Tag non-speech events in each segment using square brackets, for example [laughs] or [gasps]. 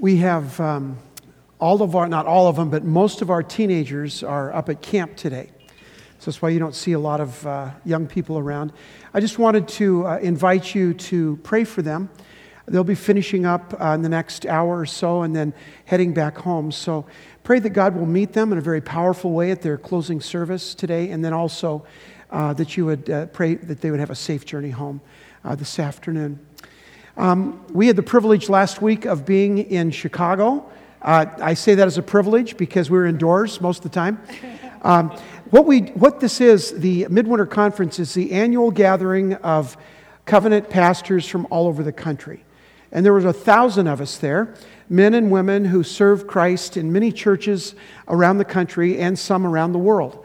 we have um, all of our, not all of them, but most of our teenagers are up at camp today. So that's why you don't see a lot of uh, young people around. I just wanted to uh, invite you to pray for them. They'll be finishing up uh, in the next hour or so and then heading back home. So pray that God will meet them in a very powerful way at their closing service today, and then also uh, that you would uh, pray that they would have a safe journey home uh, this afternoon. Um, we had the privilege last week of being in Chicago. Uh, I say that as a privilege because we were indoors most of the time. Um, what, we, what this is, the Midwinter Conference, is the annual gathering of covenant pastors from all over the country. And there was a thousand of us there, men and women who serve Christ in many churches around the country and some around the world.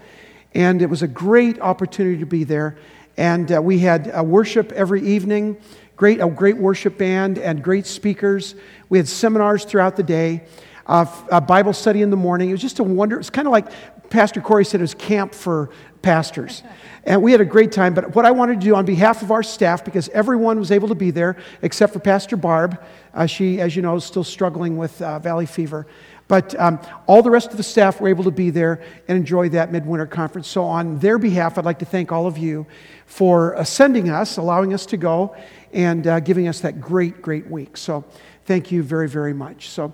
And it was a great opportunity to be there. And uh, we had uh, worship every evening great, a great worship band and great speakers. We had seminars throughout the day, uh, a Bible study in the morning. It was just a wonder. It's kind of like Pastor Corey said, it was camp for pastors. [laughs] And we had a great time. But what I wanted to do on behalf of our staff, because everyone was able to be there except for Pastor Barb, uh, she, as you know, is still struggling with uh, valley fever. But um, all the rest of the staff were able to be there and enjoy that midwinter conference. So, on their behalf, I'd like to thank all of you for sending us, allowing us to go, and uh, giving us that great, great week. So thank you very, very much. So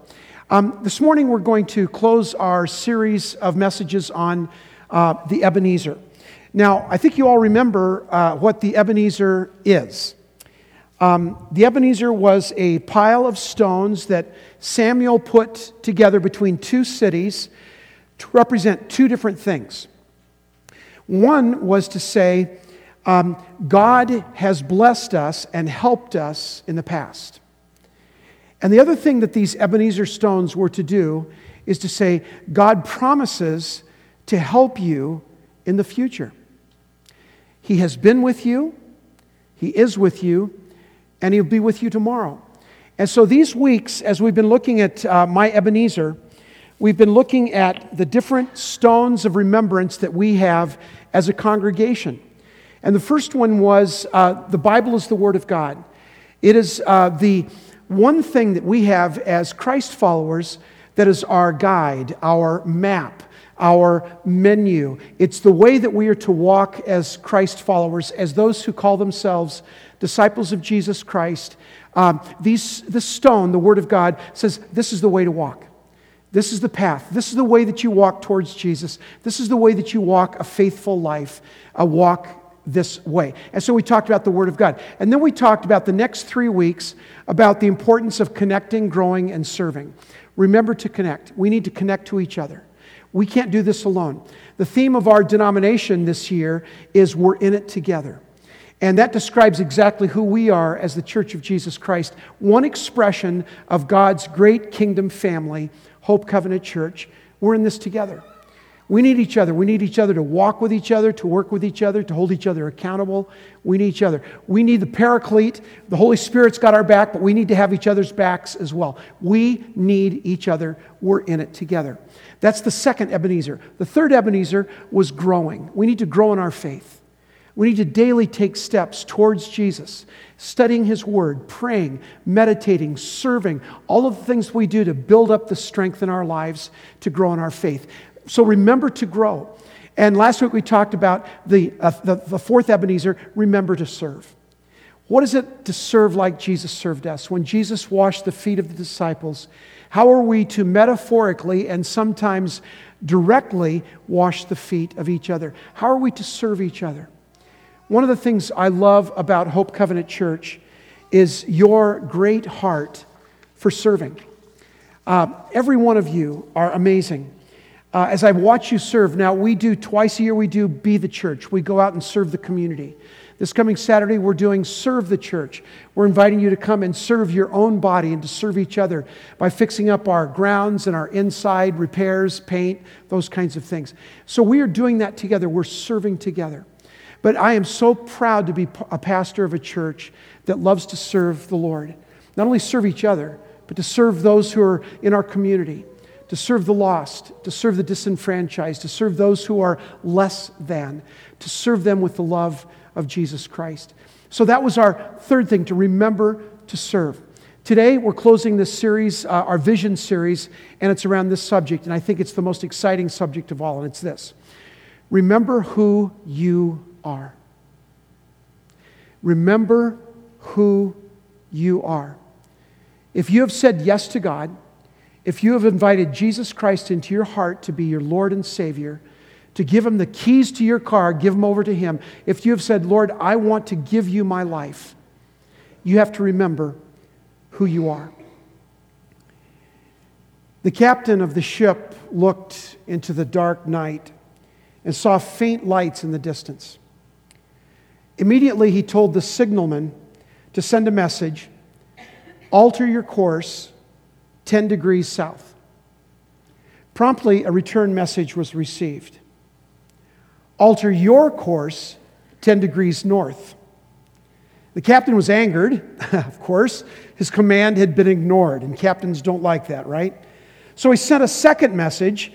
um, this morning we're going to close our series of messages on uh, the Ebenezer. Now, I think you all remember uh, what the Ebenezer is. Um, the Ebenezer was a pile of stones that Samuel put together between two cities to represent two different things. One was to say, um, God has blessed us and helped us in the past. And the other thing that these Ebenezer stones were to do is to say, God promises to help you in the future. He has been with you, He is with you, and He'll be with you tomorrow. And so, these weeks, as we've been looking at uh, my Ebenezer, we've been looking at the different stones of remembrance that we have as a congregation. And the first one was uh, the Bible is the Word of God. It is uh, the one thing that we have as Christ followers that is our guide, our map, our menu. It's the way that we are to walk as Christ followers, as those who call themselves disciples of Jesus Christ. Um, these, the stone, the Word of God, says this is the way to walk. This is the path. This is the way that you walk towards Jesus. This is the way that you walk a faithful life, a walk this way. And so we talked about the Word of God. And then we talked about the next three weeks about the importance of connecting, growing, and serving. Remember to connect. We need to connect to each other. We can't do this alone. The theme of our denomination this year is We're in it together. And that describes exactly who we are as the Church of Jesus Christ. One expression of God's great kingdom family, Hope Covenant Church. We're in this together. We need each other. We need each other to walk with each other, to work with each other, to hold each other accountable. We need each other. We need the paraclete. The Holy Spirit's got our back, but we need to have each other's backs as well. We need each other. We're in it together. That's the second Ebenezer. The third Ebenezer was growing. We need to grow in our faith. We need to daily take steps towards Jesus, studying His Word, praying, meditating, serving, all of the things we do to build up the strength in our lives to grow in our faith. So remember to grow. And last week we talked about the, uh, the, the fourth Ebenezer remember to serve. What is it to serve like Jesus served us? When Jesus washed the feet of the disciples, how are we to metaphorically and sometimes directly wash the feet of each other? How are we to serve each other? One of the things I love about Hope Covenant Church is your great heart for serving. Uh, every one of you are amazing uh, as I watch you serve, now we do twice a year, we do Be the Church. We go out and serve the community. This coming Saturday, we're doing Serve the Church. We're inviting you to come and serve your own body and to serve each other by fixing up our grounds and our inside repairs, paint, those kinds of things. So we are doing that together. We're serving together. But I am so proud to be a pastor of a church that loves to serve the Lord. Not only serve each other, but to serve those who are in our community to serve the lost, to serve the disenfranchised, to serve those who are less than, to serve them with the love of Jesus Christ. So that was our third thing to remember to serve. Today, we're closing this series, uh, our vision series, and it's around this subject, and I think it's the most exciting subject of all, and it's this Remember who you are. Remember who you are. If you have said yes to God, if you have invited Jesus Christ into your heart to be your Lord and Savior, to give him the keys to your car, give them over to him. If you have said, Lord, I want to give you my life, you have to remember who you are. The captain of the ship looked into the dark night and saw faint lights in the distance. Immediately, he told the signalman to send a message alter your course 10 degrees south. Promptly, a return message was received alter your course 10 degrees north. The captain was angered, [laughs] of course. His command had been ignored, and captains don't like that, right? So he sent a second message,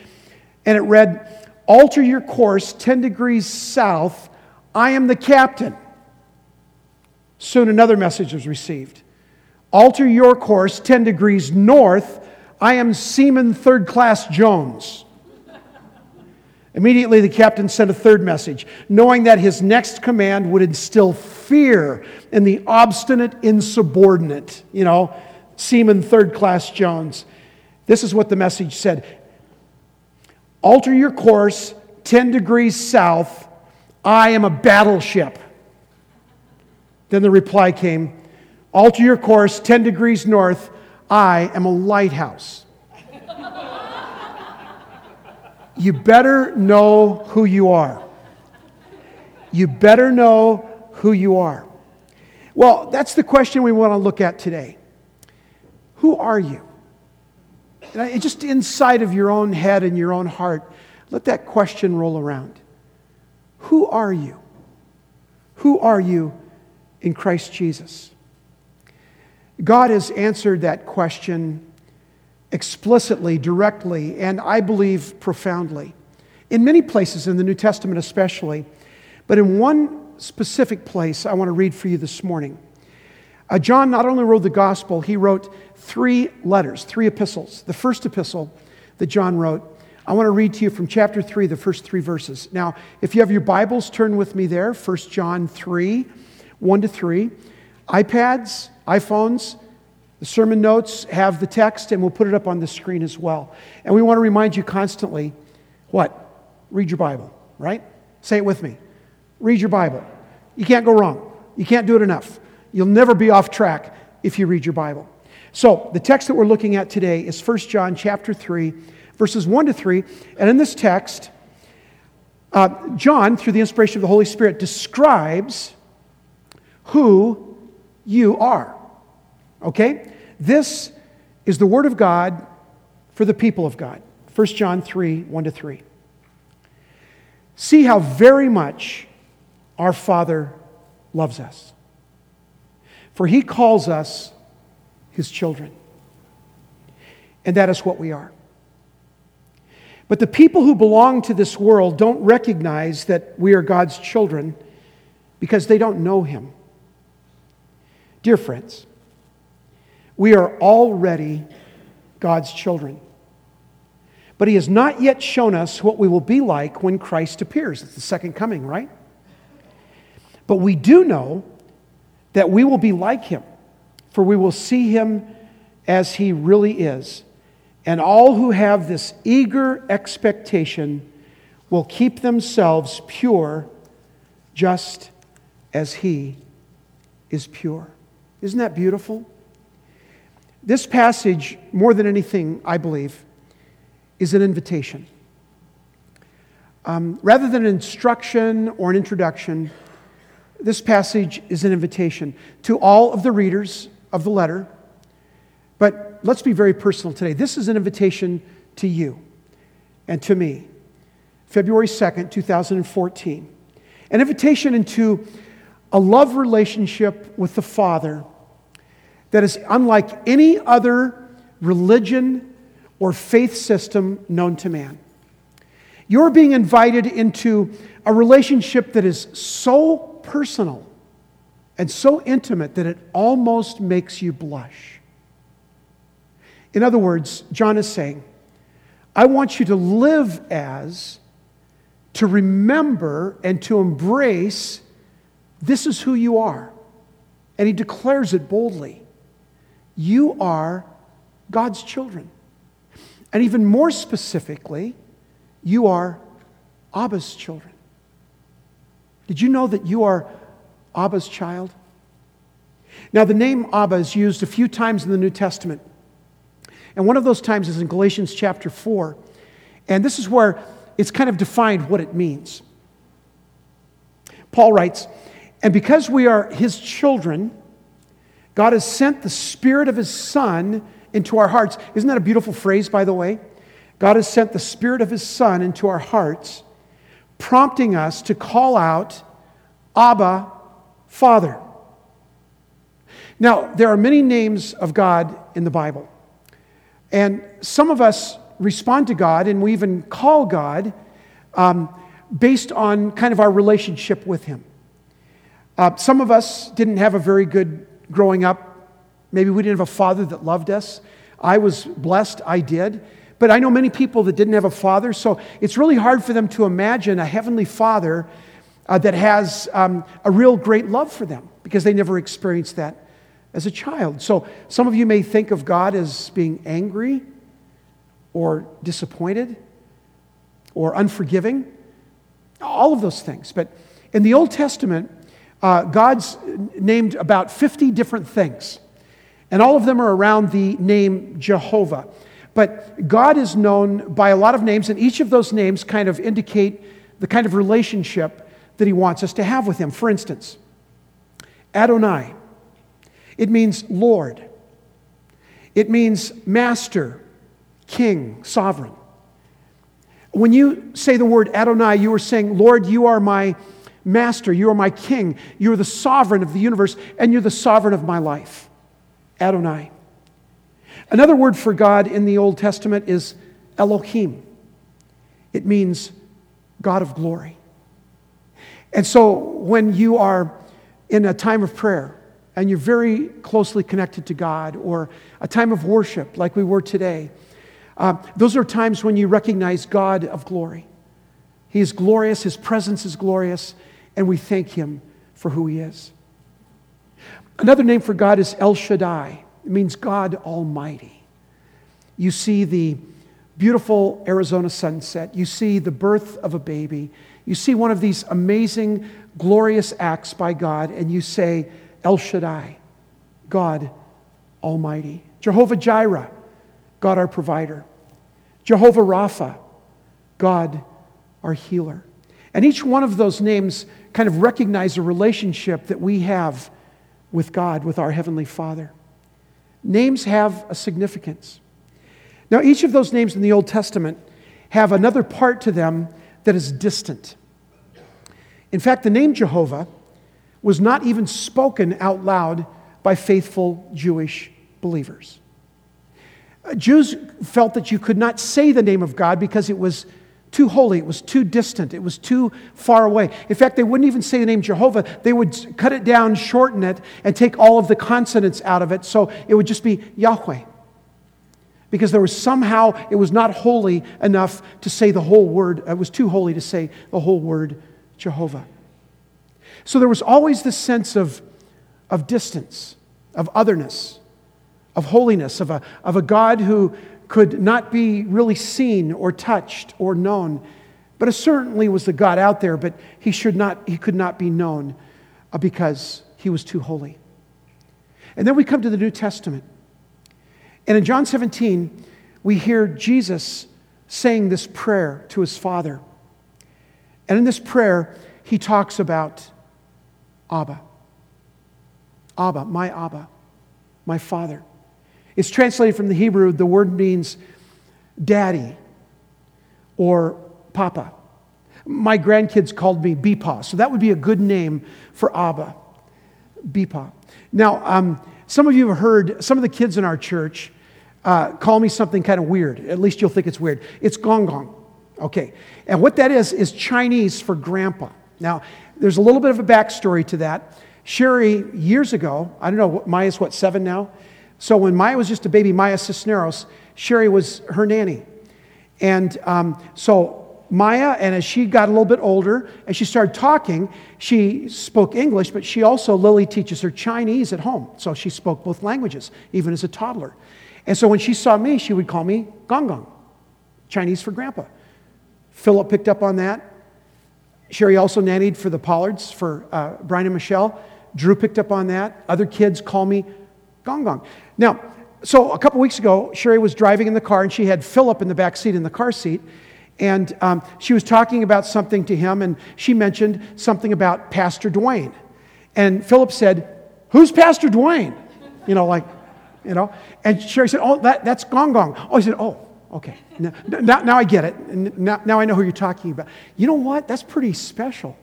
and it read, Alter your course 10 degrees south. I am the captain. Soon another message was received. Alter your course 10 degrees north. I am Seaman Third Class Jones. Immediately, the captain sent a third message, knowing that his next command would instill fear in the obstinate insubordinate, you know, Seaman Third Class Jones. This is what the message said Alter your course 10 degrees south. I am a battleship. Then the reply came Alter your course 10 degrees north. I am a lighthouse. [laughs] you better know who you are. You better know who you are. Well, that's the question we want to look at today. Who are you? Just inside of your own head and your own heart, let that question roll around. Who are you? Who are you in Christ Jesus? God has answered that question explicitly, directly, and I believe profoundly. In many places, in the New Testament especially, but in one specific place I want to read for you this morning. Uh, John not only wrote the gospel, he wrote three letters, three epistles. The first epistle that John wrote, I want to read to you from chapter 3, the first three verses. Now, if you have your Bibles, turn with me there, 1 John 3, 1 to 3. iPads, iPhones, the sermon notes have the text, and we'll put it up on the screen as well. And we want to remind you constantly what? Read your Bible, right? Say it with me. Read your Bible. You can't go wrong. You can't do it enough. You'll never be off track if you read your Bible. So, the text that we're looking at today is 1 John chapter 3, verses 1 to 3. And in this text, uh, John, through the inspiration of the Holy Spirit, describes who you are. Okay? This is the Word of God for the people of God. 1 John 3 1 to 3. See how very much our Father loves us. For he calls us his children. And that is what we are. But the people who belong to this world don't recognize that we are God's children because they don't know him. Dear friends, we are already God's children. But He has not yet shown us what we will be like when Christ appears. It's the second coming, right? But we do know that we will be like Him, for we will see Him as He really is. And all who have this eager expectation will keep themselves pure just as He is pure. Isn't that beautiful? This passage, more than anything, I believe, is an invitation. Um, rather than an instruction or an introduction, this passage is an invitation to all of the readers of the letter. But let's be very personal today. This is an invitation to you and to me. February 2nd, 2014. An invitation into a love relationship with the Father that is unlike any other religion or faith system known to man. You're being invited into a relationship that is so personal and so intimate that it almost makes you blush. In other words, John is saying, I want you to live as, to remember, and to embrace this is who you are. And he declares it boldly. You are God's children. And even more specifically, you are Abba's children. Did you know that you are Abba's child? Now, the name Abba is used a few times in the New Testament. And one of those times is in Galatians chapter 4. And this is where it's kind of defined what it means. Paul writes, And because we are his children, God has sent the Spirit of his Son into our hearts. Isn't that a beautiful phrase, by the way? God has sent the Spirit of his Son into our hearts, prompting us to call out, Abba, Father. Now, there are many names of God in the Bible. And some of us respond to God and we even call God um, based on kind of our relationship with Him. Uh, some of us didn't have a very good growing up. Maybe we didn't have a father that loved us. I was blessed, I did. But I know many people that didn't have a father, so it's really hard for them to imagine a heavenly father uh, that has um, a real great love for them because they never experienced that as a child. So some of you may think of God as being angry or disappointed or unforgiving, all of those things. But in the Old Testament, uh, God's named about 50 different things, and all of them are around the name Jehovah. But God is known by a lot of names, and each of those names kind of indicate the kind of relationship that He wants us to have with Him. For instance, Adonai it means Lord. It means master, king, sovereign. When you say the word Adonai, you are saying, Lord, you are my master, you are my king, you are the sovereign of the universe, and you're the sovereign of my life. Adonai. Another word for God in the Old Testament is Elohim. It means God of glory. And so when you are in a time of prayer, and you're very closely connected to God, or a time of worship like we were today, uh, those are times when you recognize God of glory. He is glorious, His presence is glorious, and we thank Him for who He is. Another name for God is El Shaddai, it means God Almighty. You see the beautiful Arizona sunset, you see the birth of a baby, you see one of these amazing, glorious acts by God, and you say, El Shaddai, God Almighty. Jehovah Jireh, God our provider. Jehovah Rapha, God our healer. And each one of those names kind of recognize a relationship that we have with God, with our Heavenly Father. Names have a significance. Now, each of those names in the Old Testament have another part to them that is distant. In fact, the name Jehovah was not even spoken out loud by faithful Jewish believers. Uh, Jews felt that you could not say the name of God because it was too holy, it was too distant, it was too far away. In fact, they wouldn't even say the name Jehovah, they would cut it down, shorten it, and take all of the consonants out of it, so it would just be Yahweh. Because there was somehow, it was not holy enough to say the whole word, it was too holy to say the whole word Jehovah. So there was always this sense of, of distance, of otherness, of holiness, of a, of a God who could not be really seen or touched or known. But it certainly was the God out there, but he, should not, he could not be known uh, because he was too holy. And then we come to the New Testament. And in John 17, we hear Jesus saying this prayer to his Father. And in this prayer, he talks about Abba. Abba, my Abba, my Father. It's translated from the Hebrew, the word means daddy or papa. My grandkids called me Beepaw, so that would be a good name for Abba, Beepaw. Now, um, some of you have heard some of the kids in our church uh, call me something kind of weird. At least you'll think it's weird. It's gong gong. Okay. And what that is, is Chinese for grandpa. Now, there's a little bit of a backstory to that. Sherry, years ago, I don't know, Maya's what, seven now? So when Maya was just a baby, Maya Cisneros, Sherry was her nanny. And um, so Maya, and as she got a little bit older, as she started talking, she spoke English, but she also, Lily teaches her Chinese at home. So she spoke both languages, even as a toddler. And so when she saw me, she would call me Gong Gong, Chinese for grandpa. Philip picked up on that. Sherry also nannied for the Pollards, for uh, Brian and Michelle. Drew picked up on that. Other kids call me Gong Gong. Now, so a couple weeks ago, Sherry was driving in the car and she had Philip in the back seat in the car seat. And um, she was talking about something to him, and she mentioned something about Pastor Dwayne. And Philip said, Who's Pastor Dwayne? You know, like, you know. And Sherry said, Oh, that, that's Gong Gong. Oh, he said, Oh, okay. Now, now, now I get it. Now, now I know who you're talking about. You know what? That's pretty special.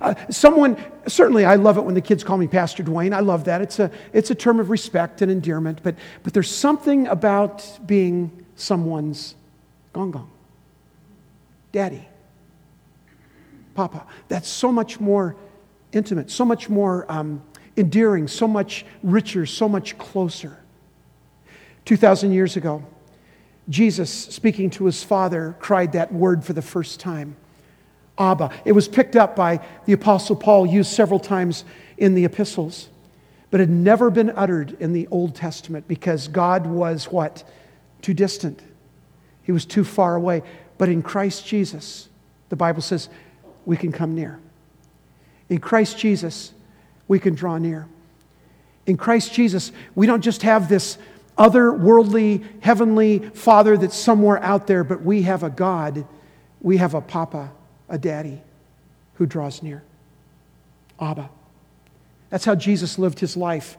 Uh, someone, certainly I love it when the kids call me Pastor Dwayne. I love that. It's a, it's a term of respect and endearment. But, but there's something about being someone's gong gong. Daddy. Papa. That's so much more intimate, so much more um, endearing, so much richer, so much closer. 2,000 years ago, Jesus, speaking to his father, cried that word for the first time. Abba. It was picked up by the Apostle Paul, used several times in the epistles, but had never been uttered in the Old Testament because God was what? Too distant. He was too far away. But in Christ Jesus, the Bible says we can come near. In Christ Jesus, we can draw near. In Christ Jesus, we don't just have this otherworldly, heavenly Father that's somewhere out there, but we have a God, we have a Papa a daddy who draws near. Abba. That's how Jesus lived his life,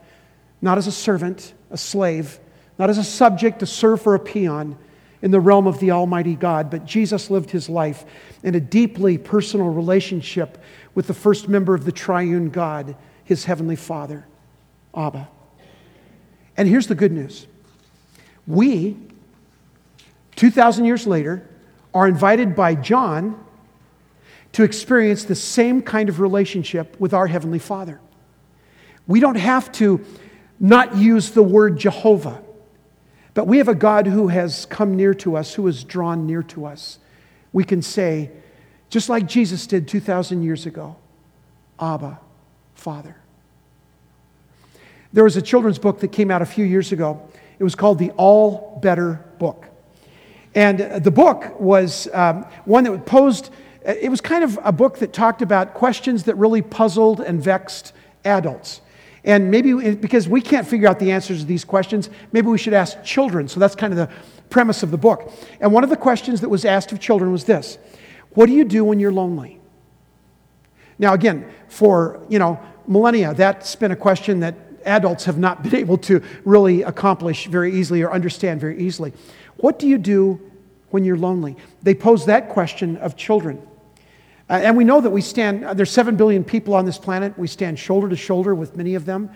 not as a servant, a slave, not as a subject, a serf, or a peon in the realm of the Almighty God, but Jesus lived his life in a deeply personal relationship with the first member of the triune God, his heavenly Father, Abba. And here's the good news we, 2,000 years later, are invited by John to experience the same kind of relationship with our Heavenly Father. We don't have to not use the word Jehovah, but we have a God who has come near to us, who has drawn near to us. We can say, just like Jesus did 2,000 years ago, Abba, Father. There was a children's book that came out a few years ago. It was called the All Better Book. And the book was um, one that posed it was kind of a book that talked about questions that really puzzled and vexed adults. And maybe because we can't figure out the answers to these questions, maybe we should ask children. So that's kind of the premise of the book. And one of the questions that was asked of children was this What do you do when you're lonely? Now, again, for, you know, millennia, that's been a question that adults have not [laughs] been able to really accomplish very easily or understand very easily. What do you do when you're lonely? They pose that question of children. Uh, and we know that we stand, uh, there's 7 billion people on this planet. We stand shoulder to shoulder with many of them.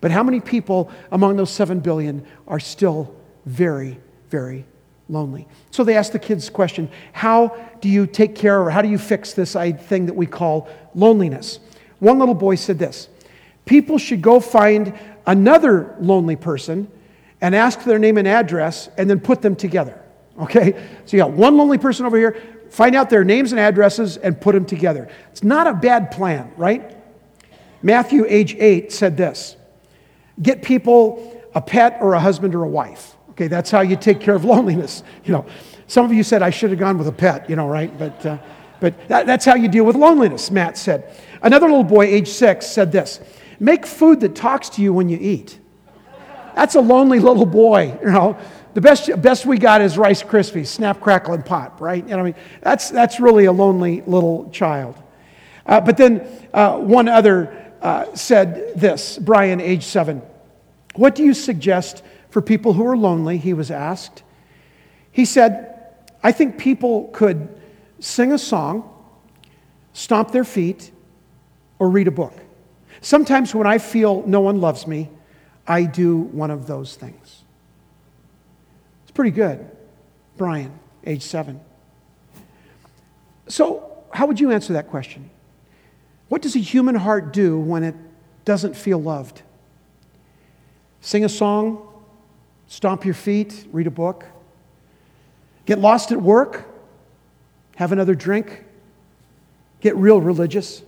But how many people among those 7 billion are still very, very lonely? So they ask the kids question How do you take care or how do you fix this thing that we call loneliness? One little boy said this People should go find another lonely person and ask their name and address and then put them together. Okay? So you got one lonely person over here, find out their names and addresses, and put them together. It's not a bad plan, right? Matthew, age 8, said this Get people a pet or a husband or a wife. Okay, that's how you take care of loneliness. You know, some of you said I should have gone with a pet, you know, right? But, uh, but that, that's how you deal with loneliness, Matt said. Another little boy, age 6, said this Make food that talks to you when you eat. That's a lonely little boy, you know. The best, best we got is Rice Krispies, snap, crackle, and pop, right? Know, I mean, that's, that's really a lonely little child. Uh, but then uh, one other uh, said this Brian, age seven. What do you suggest for people who are lonely? He was asked. He said, I think people could sing a song, stomp their feet, or read a book. Sometimes when I feel no one loves me, I do one of those things. It's pretty good. Brian, age seven. So, how would you answer that question? What does a human heart do when it doesn't feel loved? Sing a song, stomp your feet, read a book, get lost at work, have another drink, get real religious,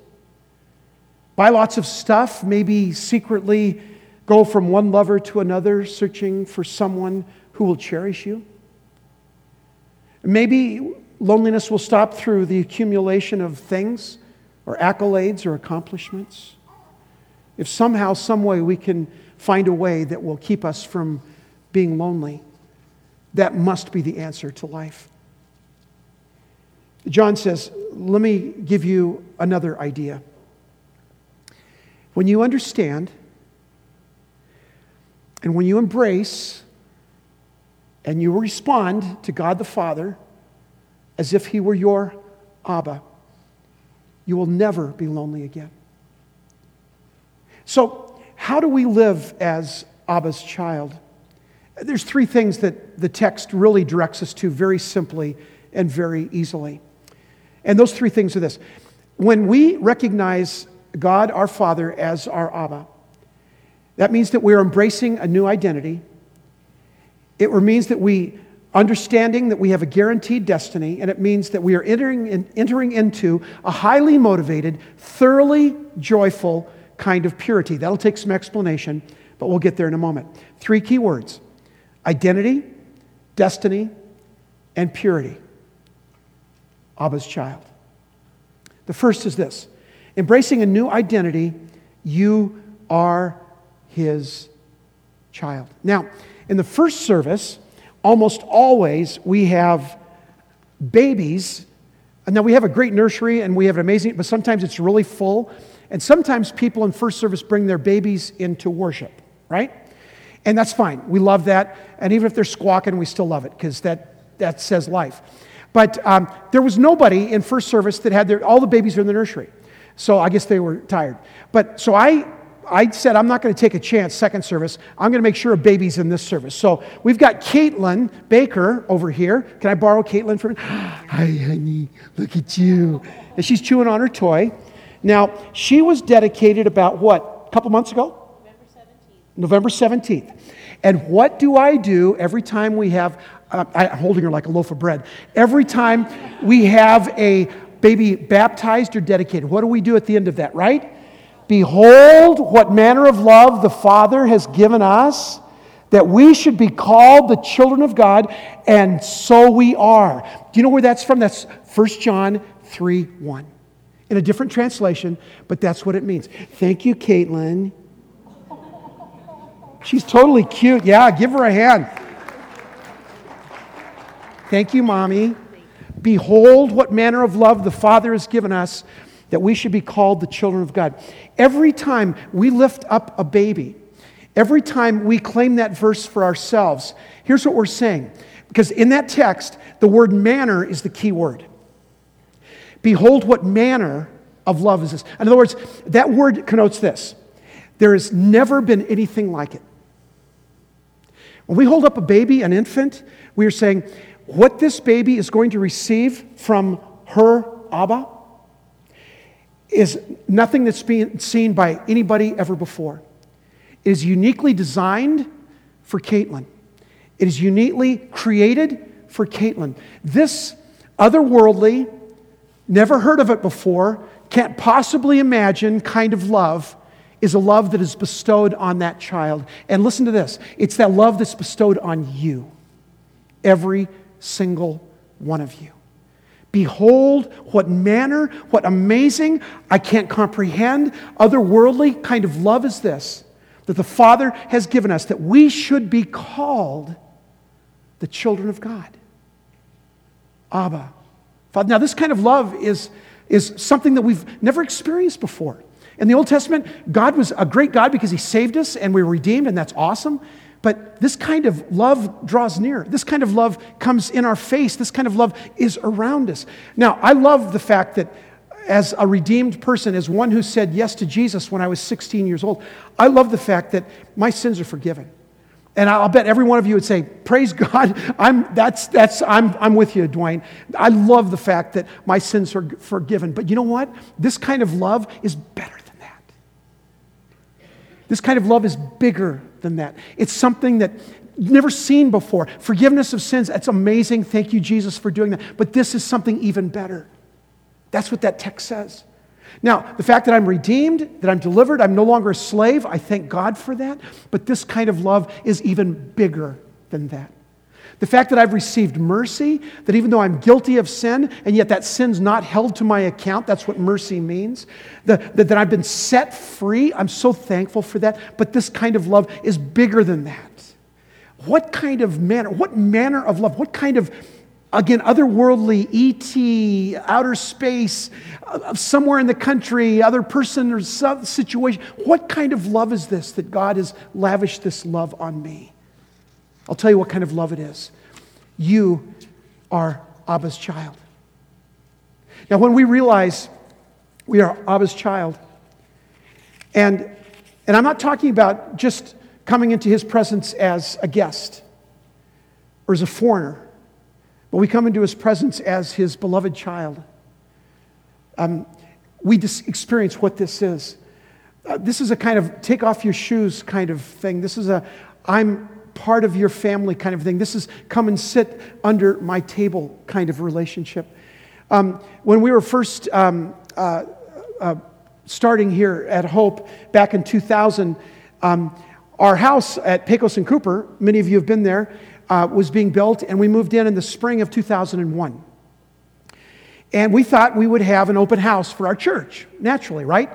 buy lots of stuff, maybe secretly go from one lover to another, searching for someone who will cherish you. Maybe loneliness will stop through the accumulation of things or accolades or accomplishments. If somehow, some way we can find a way that will keep us from being lonely, that must be the answer to life. John says, Let me give you another idea. When you understand and when you embrace and you respond to God the Father as if He were your Abba, you will never be lonely again. So, how do we live as Abba's child? There's three things that the text really directs us to very simply and very easily. And those three things are this. When we recognize God our Father as our Abba, that means that we're embracing a new identity. It means that we understanding that we have a guaranteed destiny, and it means that we are entering, in, entering into a highly motivated, thoroughly joyful kind of purity. That'll take some explanation, but we'll get there in a moment. Three key words identity, destiny, and purity. Abba's child. The first is this embracing a new identity, you are his child. Now, in the first service, almost always we have babies. Now, we have a great nursery and we have an amazing, but sometimes it's really full. And sometimes people in first service bring their babies into worship, right? And that's fine. We love that. And even if they're squawking, we still love it because that, that says life. But um, there was nobody in first service that had their, all the babies are in the nursery. So I guess they were tired. But so I I said, I'm not going to take a chance, second service. I'm going to make sure a baby's in this service. So we've got Caitlin Baker over here. Can I borrow Caitlin for [gasps] Hi, honey. Look at you. And she's chewing on her toy. Now, she was dedicated about what? A couple months ago? November 17th. November 17th. And what do I do every time we have, uh, I'm holding her like a loaf of bread, every time we have a baby baptized or dedicated? What do we do at the end of that, right? Behold, what manner of love the Father has given us, that we should be called the children of God, and so we are. Do you know where that's from? That's 1 John 3 1. In a different translation, but that's what it means. Thank you, Caitlin. She's totally cute. Yeah, give her a hand. Thank you, Mommy. Behold, what manner of love the Father has given us that we should be called the children of God. Every time we lift up a baby, every time we claim that verse for ourselves, here's what we're saying. Because in that text, the word manner is the key word. Behold, what manner of love is this. In other words, that word connotes this there has never been anything like it. When we hold up a baby, an infant, we are saying, what this baby is going to receive from her Abba is nothing that's been seen by anybody ever before. It is uniquely designed for Caitlin. It is uniquely created for Caitlin. This otherworldly, never heard of it before, can't possibly imagine kind of love is a love that is bestowed on that child. And listen to this it's that love that's bestowed on you, every single one of you. Behold, what manner, what amazing, I can't comprehend, otherworldly kind of love is this that the Father has given us, that we should be called the children of God. Abba. Father. Now, this kind of love is, is something that we've never experienced before. In the Old Testament, God was a great God because He saved us and we were redeemed, and that's awesome. But this kind of love draws near. This kind of love comes in our face. This kind of love is around us. Now, I love the fact that as a redeemed person, as one who said yes to Jesus when I was 16 years old, I love the fact that my sins are forgiven. And I'll bet every one of you would say, Praise [laughs] God, I'm, that's, that's, I'm, I'm with you, Dwayne. I love the fact that my sins are forgiven. But you know what? This kind of love is better This kind of love is bigger than that. It's something that you've never seen before. Forgiveness of sins, that's amazing. Thank you, Jesus, for doing that. But this is something even better. That's what that text says. Now, the fact that I'm redeemed, that I'm delivered, I'm no longer a slave, I thank God for that. But this kind of love is even bigger than that. The fact that I've received mercy, that even though I'm guilty of sin, and yet that sin's not held to my account, that's what mercy means. The, that, that I've been set free, I'm so thankful for that. But this kind of love is bigger than that. What kind of manner, what manner of love, what kind of Again, otherworldly, ET, outer space, uh, somewhere in the country, other person or situation. What kind of love is this that God has lavished this love on me? I'll tell you what kind of love it is. You are Abba's child. Now, when we realize we are Abba's child, and, and I'm not talking about just coming into his presence as a guest or as a foreigner. But we come into his presence as his beloved child. Um, we dis- experience what this is. Uh, this is a kind of take off your shoes kind of thing. This is a I'm part of your family kind of thing. This is come and sit under my table kind of relationship. Um, when we were first um, uh, uh, starting here at Hope back in 2000, um, our house at Pecos and Cooper, many of you have been there, uh, was being built, and we moved in in the spring of 2001. And we thought we would have an open house for our church, naturally, right?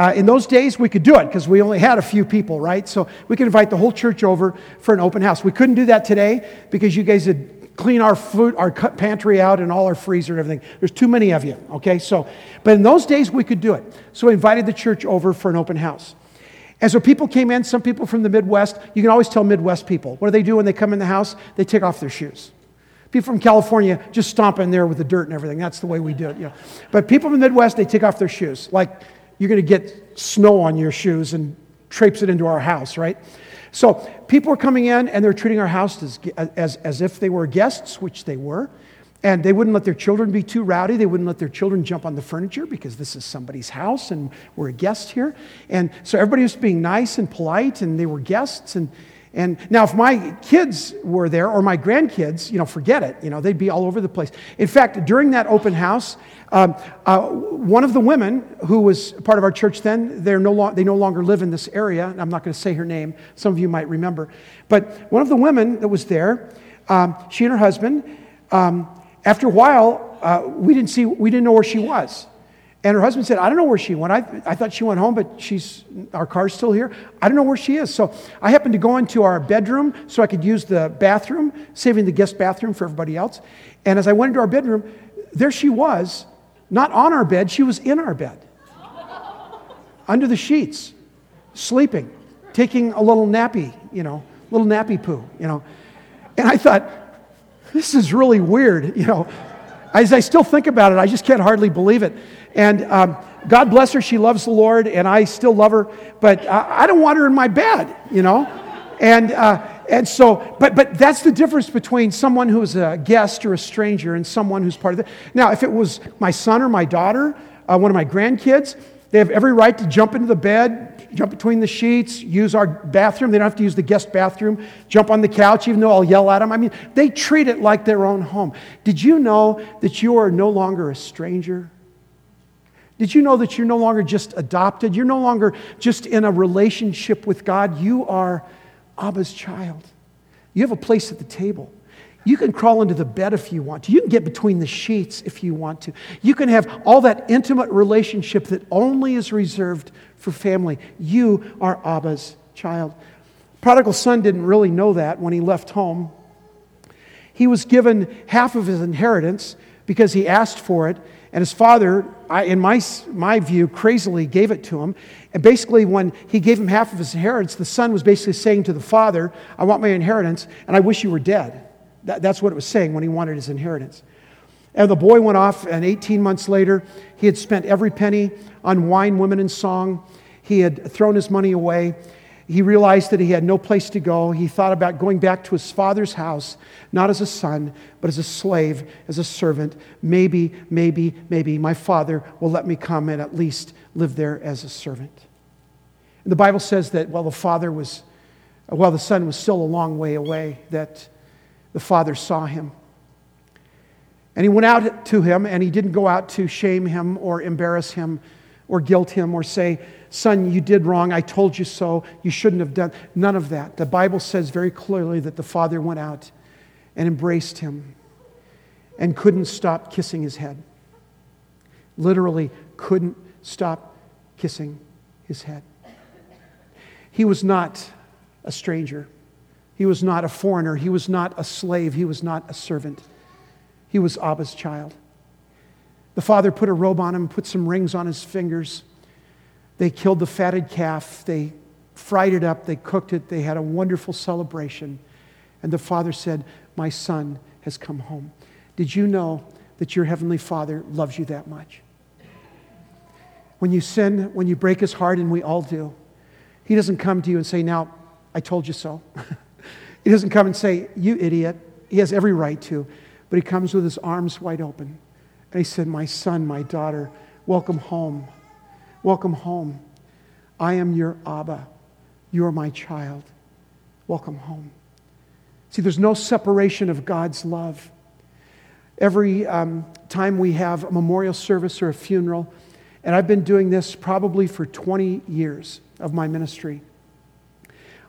Uh, in those days, we could do it because we only had a few people, right? So we could invite the whole church over for an open house. We couldn't do that today because you guys had clean our food, our pantry out, and all our freezer and everything. There's too many of you, okay? So, but in those days, we could do it. So we invited the church over for an open house. And so people came in, some people from the Midwest. You can always tell Midwest people. What do they do when they come in the house? They take off their shoes. People from California just stomp in there with the dirt and everything. That's the way we do it. You know. But people from the Midwest, they take off their shoes. Like you're going to get snow on your shoes and traipse it into our house, right? So people are coming in and they're treating our house as, as, as if they were guests, which they were. And they wouldn't let their children be too rowdy. They wouldn't let their children jump on the furniture because this is somebody's house and we're a guest here. And so everybody was being nice and polite and they were guests. And, and now, if my kids were there or my grandkids, you know, forget it. You know, they'd be all over the place. In fact, during that open house, um, uh, one of the women who was part of our church then, they're no lo- they no longer live in this area. I'm not going to say her name. Some of you might remember. But one of the women that was there, um, she and her husband, um, after a while, uh, we, didn't see, we didn't know where she was. And her husband said, I don't know where she went. I, I thought she went home, but she's, our car's still here. I don't know where she is. So I happened to go into our bedroom so I could use the bathroom, saving the guest bathroom for everybody else. And as I went into our bedroom, there she was, not on our bed, she was in our bed, under the sheets, sleeping, taking a little nappy, you know, little nappy poo, you know. And I thought, this is really weird, you know. As I still think about it, I just can't hardly believe it. And um, God bless her, she loves the Lord, and I still love her, but I, I don't want her in my bed, you know. And, uh, and so, but, but that's the difference between someone who's a guest or a stranger and someone who's part of it. Now, if it was my son or my daughter, uh, one of my grandkids, they have every right to jump into the bed, jump between the sheets, use our bathroom. They don't have to use the guest bathroom, jump on the couch, even though I'll yell at them. I mean, they treat it like their own home. Did you know that you are no longer a stranger? Did you know that you're no longer just adopted? You're no longer just in a relationship with God. You are Abba's child. You have a place at the table. You can crawl into the bed if you want to. You can get between the sheets if you want to. You can have all that intimate relationship that only is reserved for family. You are Abba's child. Prodigal son didn't really know that when he left home. He was given half of his inheritance because he asked for it, and his father, in my, my view, crazily gave it to him. And basically, when he gave him half of his inheritance, the son was basically saying to the father, I want my inheritance, and I wish you were dead. That, that's what it was saying when he wanted his inheritance. And the boy went off, and 18 months later, he had spent every penny on wine, women, and song. He had thrown his money away. He realized that he had no place to go. He thought about going back to his father's house, not as a son, but as a slave, as a servant. Maybe, maybe, maybe my father will let me come and at least live there as a servant. And the Bible says that while the father was, while the son was still a long way away, that the father saw him. And he went out to him, and he didn't go out to shame him or embarrass him or guilt him or say, Son, you did wrong. I told you so. You shouldn't have done. None of that. The Bible says very clearly that the father went out and embraced him and couldn't stop kissing his head. Literally, couldn't stop kissing his head. He was not a stranger. He was not a foreigner. He was not a slave. He was not a servant. He was Abba's child. The father put a robe on him, put some rings on his fingers. They killed the fatted calf. They fried it up. They cooked it. They had a wonderful celebration. And the father said, My son has come home. Did you know that your heavenly father loves you that much? When you sin, when you break his heart, and we all do, he doesn't come to you and say, Now, I told you so. [laughs] he doesn't come and say, You idiot. He has every right to. But he comes with his arms wide open. And he said, My son, my daughter, welcome home. Welcome home. I am your Abba. You are my child. Welcome home. See, there's no separation of God's love. Every um, time we have a memorial service or a funeral, and I've been doing this probably for 20 years of my ministry,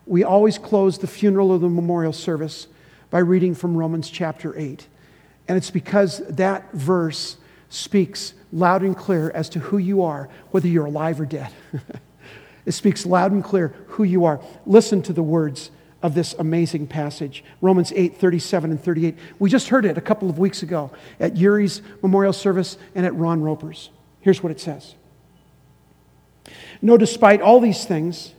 we always close the funeral or the memorial service by reading from Romans chapter 8. And it's because that verse speaks loud and clear as to who you are, whether you're alive or dead. [laughs] it speaks loud and clear who you are. Listen to the words of this amazing passage Romans 8 37 and 38. We just heard it a couple of weeks ago at Yuri's memorial service and at Ron Roper's. Here's what it says No, despite all these things,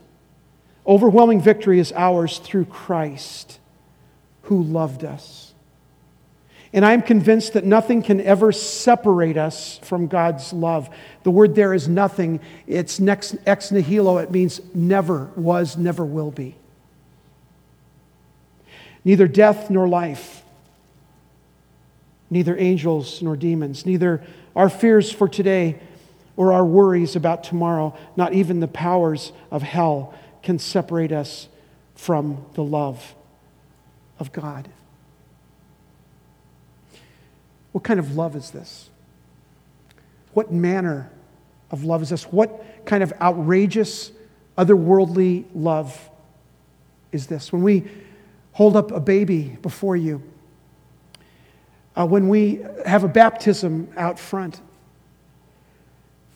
overwhelming victory is ours through Christ who loved us. And I'm convinced that nothing can ever separate us from God's love. The word there is nothing. It's next, ex nihilo. It means never was, never will be. Neither death nor life, neither angels nor demons, neither our fears for today or our worries about tomorrow, not even the powers of hell can separate us from the love of God. What kind of love is this? What manner of love is this? What kind of outrageous, otherworldly love is this? When we hold up a baby before you, uh, when we have a baptism out front,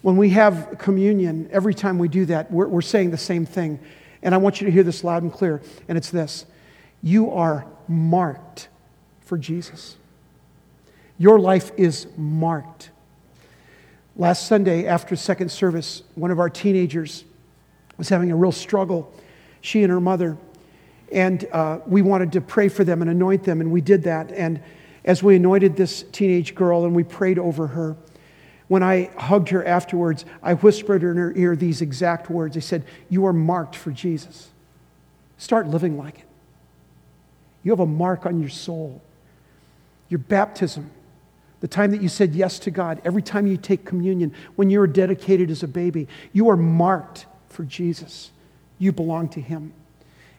when we have communion, every time we do that, we're, we're saying the same thing. And I want you to hear this loud and clear, and it's this You are marked for Jesus. Your life is marked. Last Sunday, after second service, one of our teenagers was having a real struggle, she and her mother. And uh, we wanted to pray for them and anoint them, and we did that. And as we anointed this teenage girl and we prayed over her, when I hugged her afterwards, I whispered in her ear these exact words. I said, You are marked for Jesus. Start living like it. You have a mark on your soul. Your baptism the time that you said yes to God, every time you take communion, when you were dedicated as a baby, you are marked for Jesus. You belong to Him.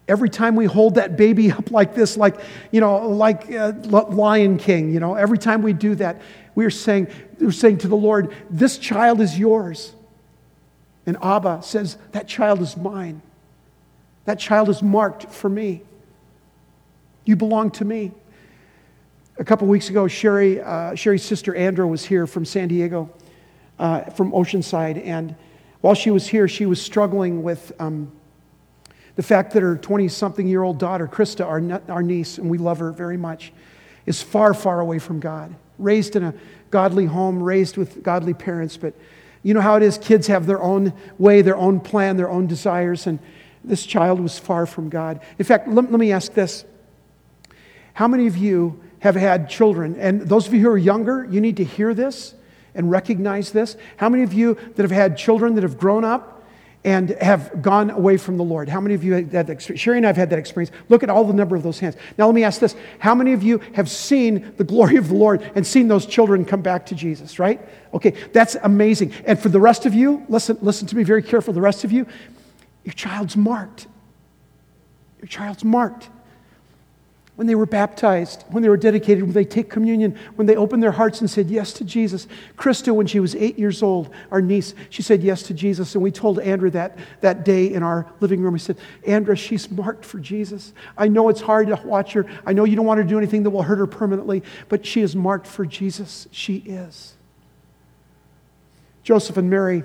Every time we hold that baby up like this, like, you know, like uh, Lion King, you know, every time we do that, we are saying, we're saying to the Lord, this child is yours. And Abba says, that child is mine. That child is marked for me. You belong to me. A couple weeks ago, Sherry, uh, Sherry's sister Andrea was here from San Diego, uh, from Oceanside, and while she was here, she was struggling with um, the fact that her 20 something year old daughter, Krista, our, our niece, and we love her very much, is far, far away from God. Raised in a godly home, raised with godly parents, but you know how it is kids have their own way, their own plan, their own desires, and this child was far from God. In fact, let, let me ask this How many of you have had children, and those of you who are younger, you need to hear this and recognize this. How many of you that have had children that have grown up and have gone away from the Lord? How many of you had that experience? Sherry and I have had that experience. Look at all the number of those hands. Now, let me ask this How many of you have seen the glory of the Lord and seen those children come back to Jesus, right? Okay, that's amazing. And for the rest of you, listen, listen to me very careful. The rest of you, Your child's marked. Your child's marked when they were baptized, when they were dedicated, when they take communion, when they opened their hearts and said yes to Jesus. Krista, when she was eight years old, our niece, she said yes to Jesus. And we told Andrea that, that day in our living room, we said, Andrea, she's marked for Jesus. I know it's hard to watch her. I know you don't want her to do anything that will hurt her permanently, but she is marked for Jesus. She is. Joseph and Mary,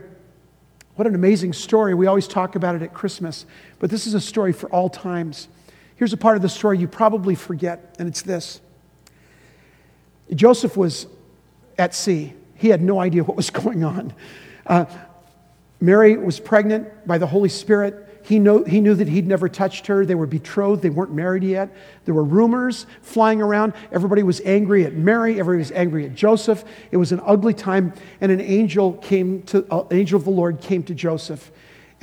what an amazing story. We always talk about it at Christmas, but this is a story for all times. Here's a part of the story you probably forget, and it's this Joseph was at sea, he had no idea what was [laughs] going on. Uh, Mary was pregnant by the Holy Spirit. He, know, he knew that he'd never touched her. They were betrothed. They weren't married yet. There were rumors flying around. Everybody was angry at Mary. Everybody was angry at Joseph. It was an ugly time. And an angel came to, uh, angel of the Lord came to Joseph.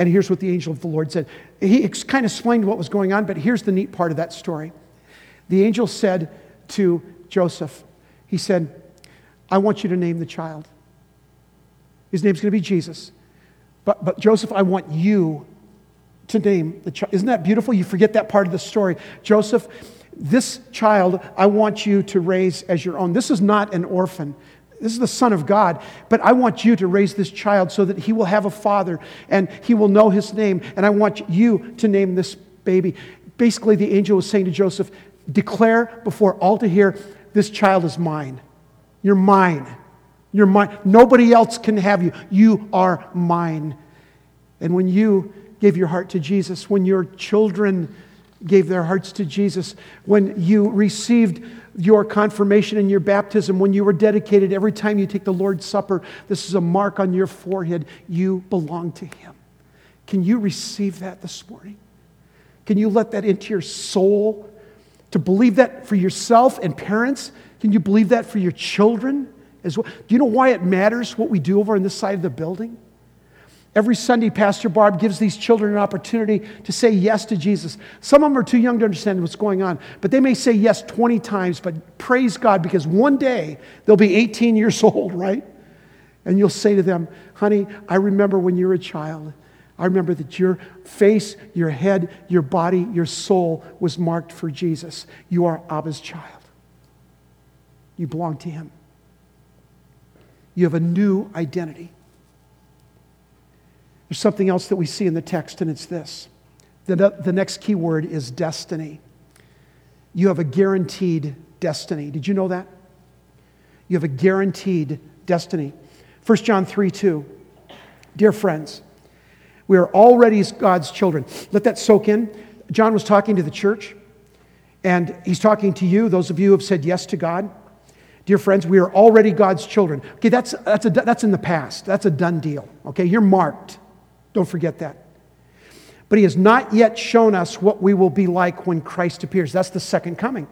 And here's what the angel of the Lord said he kind of explained what was going on, but here's the neat part of that story. The angel said to Joseph, He said, I want you to name the child. His name's going to be Jesus. But, but Joseph, I want you to name the child. Isn't that beautiful? You forget that part of the story. Joseph, this child I want you to raise as your own. This is not an orphan. This is the Son of God. But I want you to raise this child so that he will have a father and he will know his name. And I want you to name this baby. Basically, the angel was saying to Joseph, Declare before all to hear, this child is mine. You're mine. You're mine. Nobody else can have you. You are mine. And when you gave your heart to Jesus, when your children gave their hearts to Jesus, when you received your confirmation and your baptism, when you were dedicated, every time you take the Lord's Supper, this is a mark on your forehead. You belong to Him. Can you receive that this morning? Can you let that into your soul? To believe that for yourself and parents? Can you believe that for your children as well? Do you know why it matters what we do over on this side of the building? Every Sunday, Pastor Barb gives these children an opportunity to say yes to Jesus. Some of them are too young to understand what's going on, but they may say yes 20 times, but praise God because one day they'll be 18 years [laughs] old, right? And you'll say to them, honey, I remember when you were a child. I remember that your face, your head, your body, your soul was marked for Jesus. You are Abba's child. You belong to Him. You have a new identity. There's something else that we see in the text, and it's this. The, the next key word is destiny. You have a guaranteed destiny. Did you know that? You have a guaranteed destiny. 1 John 3 2. Dear friends, we are already God's children. Let that soak in. John was talking to the church, and he's talking to you, those of you who have said yes to God. Dear friends, we are already God's children. Okay, that's, that's, a, that's in the past. That's a done deal. Okay, you're marked. Don't forget that. But he has not yet shown us what we will be like when Christ appears. That's the second coming.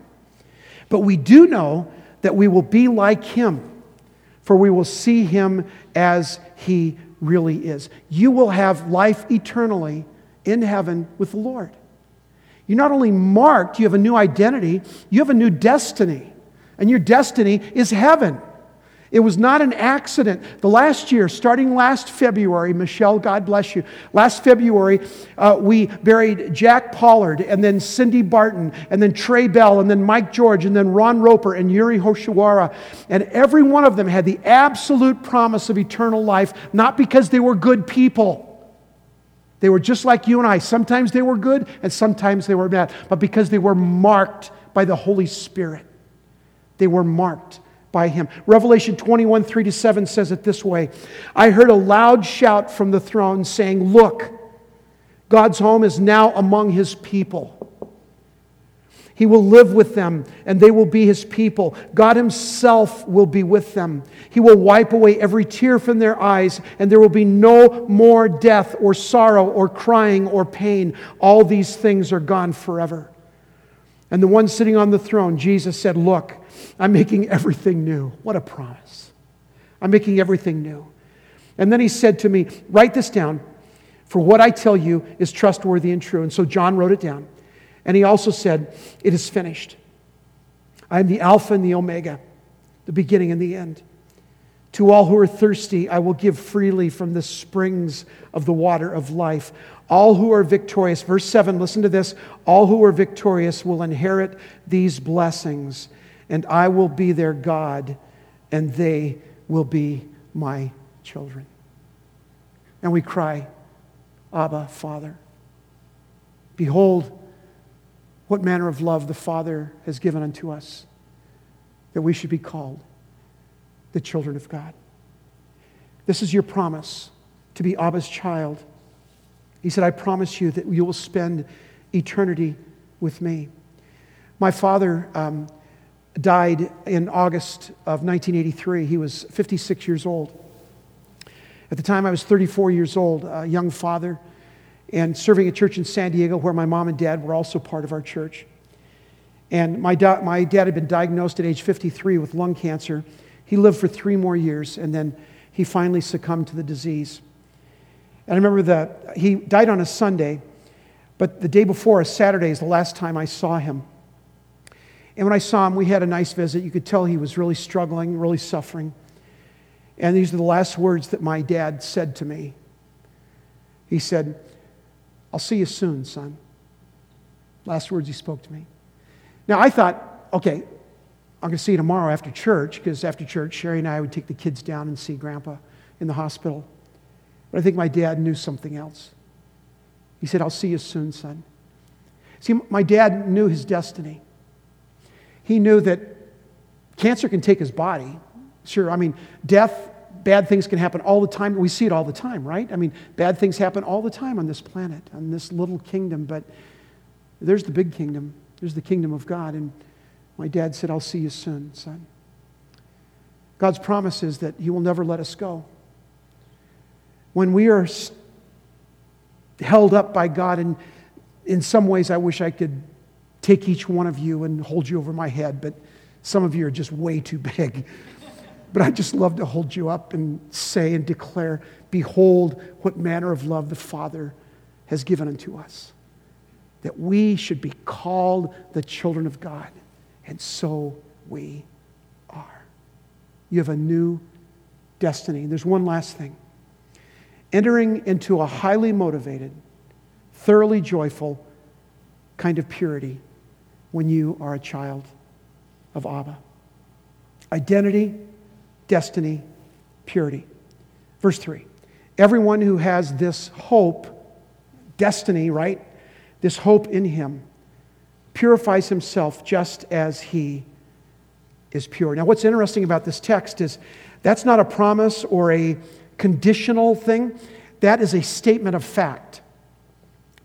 But we do know that we will be like him, for we will see him as he really is. You will have life eternally in heaven with the Lord. You're not only marked, you have a new identity, you have a new destiny. And your destiny is heaven. It was not an accident. The last year, starting last February, Michelle, God bless you, last February, uh, we buried Jack Pollard and then Cindy Barton and then Trey Bell and then Mike George and then Ron Roper and Yuri Hoshiwara. And every one of them had the absolute promise of eternal life, not because they were good people. They were just like you and I. Sometimes they were good and sometimes they were bad, but because they were marked by the Holy Spirit. They were marked by him. Revelation 21 3 to 7 says it this way I heard a loud shout from the throne saying, Look, God's home is now among his people. He will live with them, and they will be his people. God himself will be with them. He will wipe away every tear from their eyes, and there will be no more death, or sorrow, or crying, or pain. All these things are gone forever. And the one sitting on the throne, Jesus said, Look, I'm making everything new. What a promise. I'm making everything new. And then he said to me, Write this down, for what I tell you is trustworthy and true. And so John wrote it down. And he also said, It is finished. I am the Alpha and the Omega, the beginning and the end. To all who are thirsty, I will give freely from the springs of the water of life. All who are victorious, verse 7, listen to this. All who are victorious will inherit these blessings, and I will be their God, and they will be my children. And we cry, Abba, Father. Behold, what manner of love the Father has given unto us, that we should be called the children of God. This is your promise to be Abba's child. He said, I promise you that you will spend eternity with me. My father um, died in August of 1983. He was 56 years old. At the time, I was 34 years old, a young father, and serving a church in San Diego where my mom and dad were also part of our church. And my, da- my dad had been diagnosed at age 53 with lung cancer. He lived for three more years, and then he finally succumbed to the disease. And I remember that he died on a Sunday, but the day before, a Saturday, is the last time I saw him. And when I saw him, we had a nice visit. You could tell he was really struggling, really suffering. And these are the last words that my dad said to me. He said, I'll see you soon, son. Last words he spoke to me. Now, I thought, okay, I'm going to see you tomorrow after church, because after church, Sherry and I would take the kids down and see Grandpa in the hospital. But I think my dad knew something else. He said, I'll see you soon, son. See, my dad knew his destiny. He knew that cancer can take his body. Sure, I mean, death, bad things can happen all the time. We see it all the time, right? I mean, bad things happen all the time on this planet, on this little kingdom. But there's the big kingdom, there's the kingdom of God. And my dad said, I'll see you soon, son. God's promise is that He will never let us go when we are held up by God, and in some ways, I wish I could take each one of you and hold you over my head, but some of you are just way too big. But I just love to hold you up and say and declare, Behold, what manner of love the Father has given unto us, that we should be called the children of God, and so we are. You have a new destiny. There's one last thing entering into a highly motivated, thoroughly joyful kind of purity when you are a child of Abba. Identity, destiny, purity. Verse 3 Everyone who has this hope, destiny, right? This hope in him purifies himself just as he is pure. Now, what's interesting about this text is that's not a promise or a conditional thing, that is a statement of fact.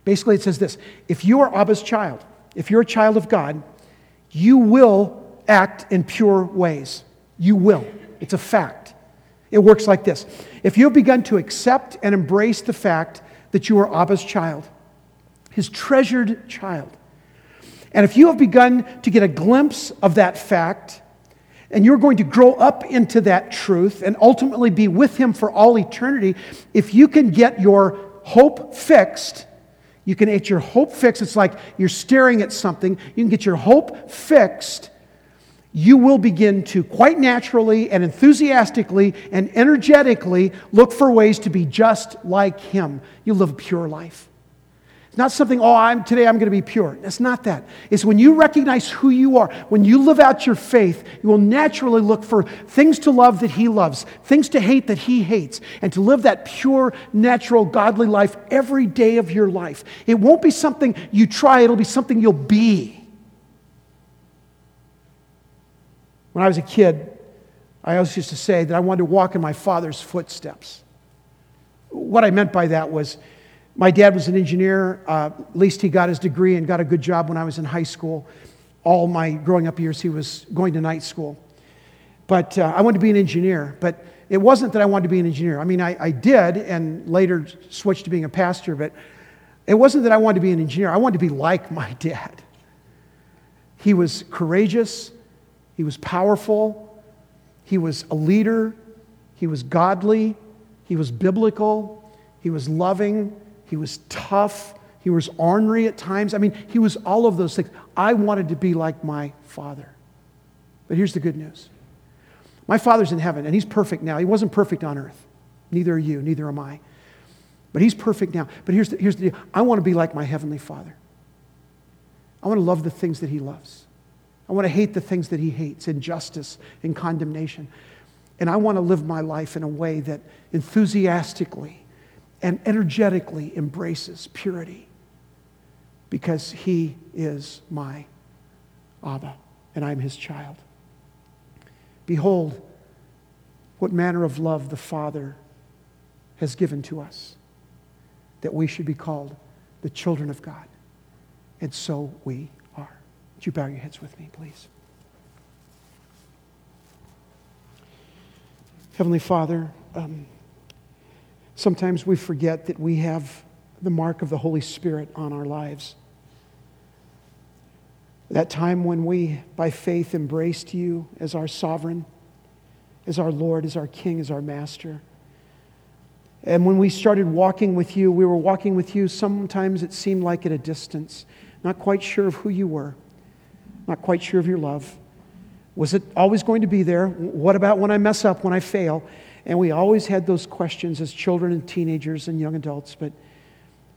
Basically, it says this if you are Abba's child, if you're a child of God, you will act in pure ways. You will. It's a fact. It works like this If you have begun to accept and embrace the fact that you are Abba's child, his treasured child, and if you have begun to get a glimpse of that fact, and you're going to grow up into that truth and ultimately be with Him for all eternity, if you can get your hope fixed, you can get your hope fixed. It's like you're staring at something. You can get your hope fixed. You will begin to quite naturally and enthusiastically and energetically look for ways to be just like Him. You live a pure life. It's not something, oh, I'm, today I'm going to be pure. It's not that. It's when you recognize who you are, when you live out your faith, you will naturally look for things to love that He loves, things to hate that He hates, and to live that pure, natural, godly life every day of your life. It won't be something you try, it'll be something you'll be. When I was a kid, I always used to say that I wanted to walk in my father's footsteps. What I meant by that was, my dad was an engineer. Uh, at least he got his degree and got a good job when I was in high school. All my growing up years, he was going to night school. But uh, I wanted to be an engineer. But it wasn't that I wanted to be an engineer. I mean, I, I did and later switched to being a pastor, but it wasn't that I wanted to be an engineer. I wanted to be like my dad. He was courageous, he was powerful, he was a leader, he was godly, he was biblical, he was loving, he was tough. He was ornery at times. I mean, he was all of those things. I wanted to be like my father. But here's the good news my father's in heaven, and he's perfect now. He wasn't perfect on earth. Neither are you, neither am I. But He's perfect now. But here's the, here's the deal I want to be like my Heavenly Father. I want to love the things that He loves. I want to hate the things that He hates injustice and condemnation. And I want to live my life in a way that enthusiastically and energetically embraces purity because He is my Abba and I'm His child. Behold, what manner of love the Father has given to us, that we should be called the children of God. And so we are. Would you bow your heads with me, please? Heavenly Father, um, sometimes we forget that we have the mark of the Holy Spirit on our lives. That time when we, by faith, embraced you as our sovereign, as our Lord, as our King, as our Master. And when we started walking with you, we were walking with you. Sometimes it seemed like at a distance, not quite sure of who you were, not quite sure of your love. Was it always going to be there? What about when I mess up, when I fail? And we always had those questions as children and teenagers and young adults. But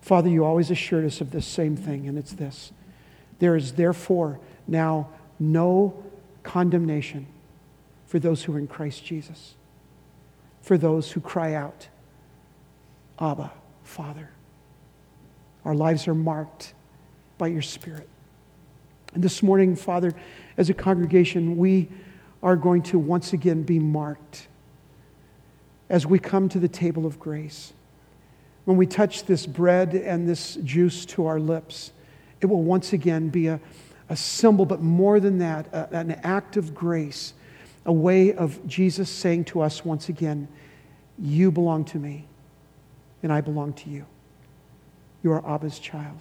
Father, you always assured us of this same thing, and it's this there is therefore now no condemnation for those who are in Christ Jesus, for those who cry out, Abba, Father. Our lives are marked by your Spirit. And this morning, Father, as a congregation, we are going to once again be marked as we come to the table of grace. When we touch this bread and this juice to our lips, it will once again be a, a symbol, but more than that, a, an act of grace, a way of Jesus saying to us once again, You belong to me, and I belong to you. You are Abba's child.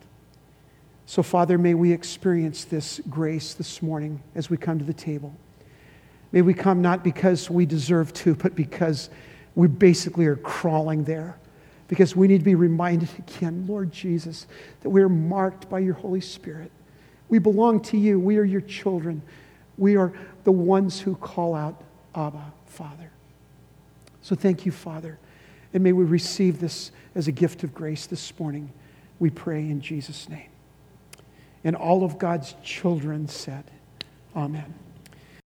So, Father, may we experience this grace this morning as we come to the table. May we come not because we deserve to, but because we basically are crawling there because we need to be reminded again, Lord Jesus, that we are marked by your Holy Spirit. We belong to you. We are your children. We are the ones who call out, Abba, Father. So thank you, Father. And may we receive this as a gift of grace this morning. We pray in Jesus' name. And all of God's children said, Amen.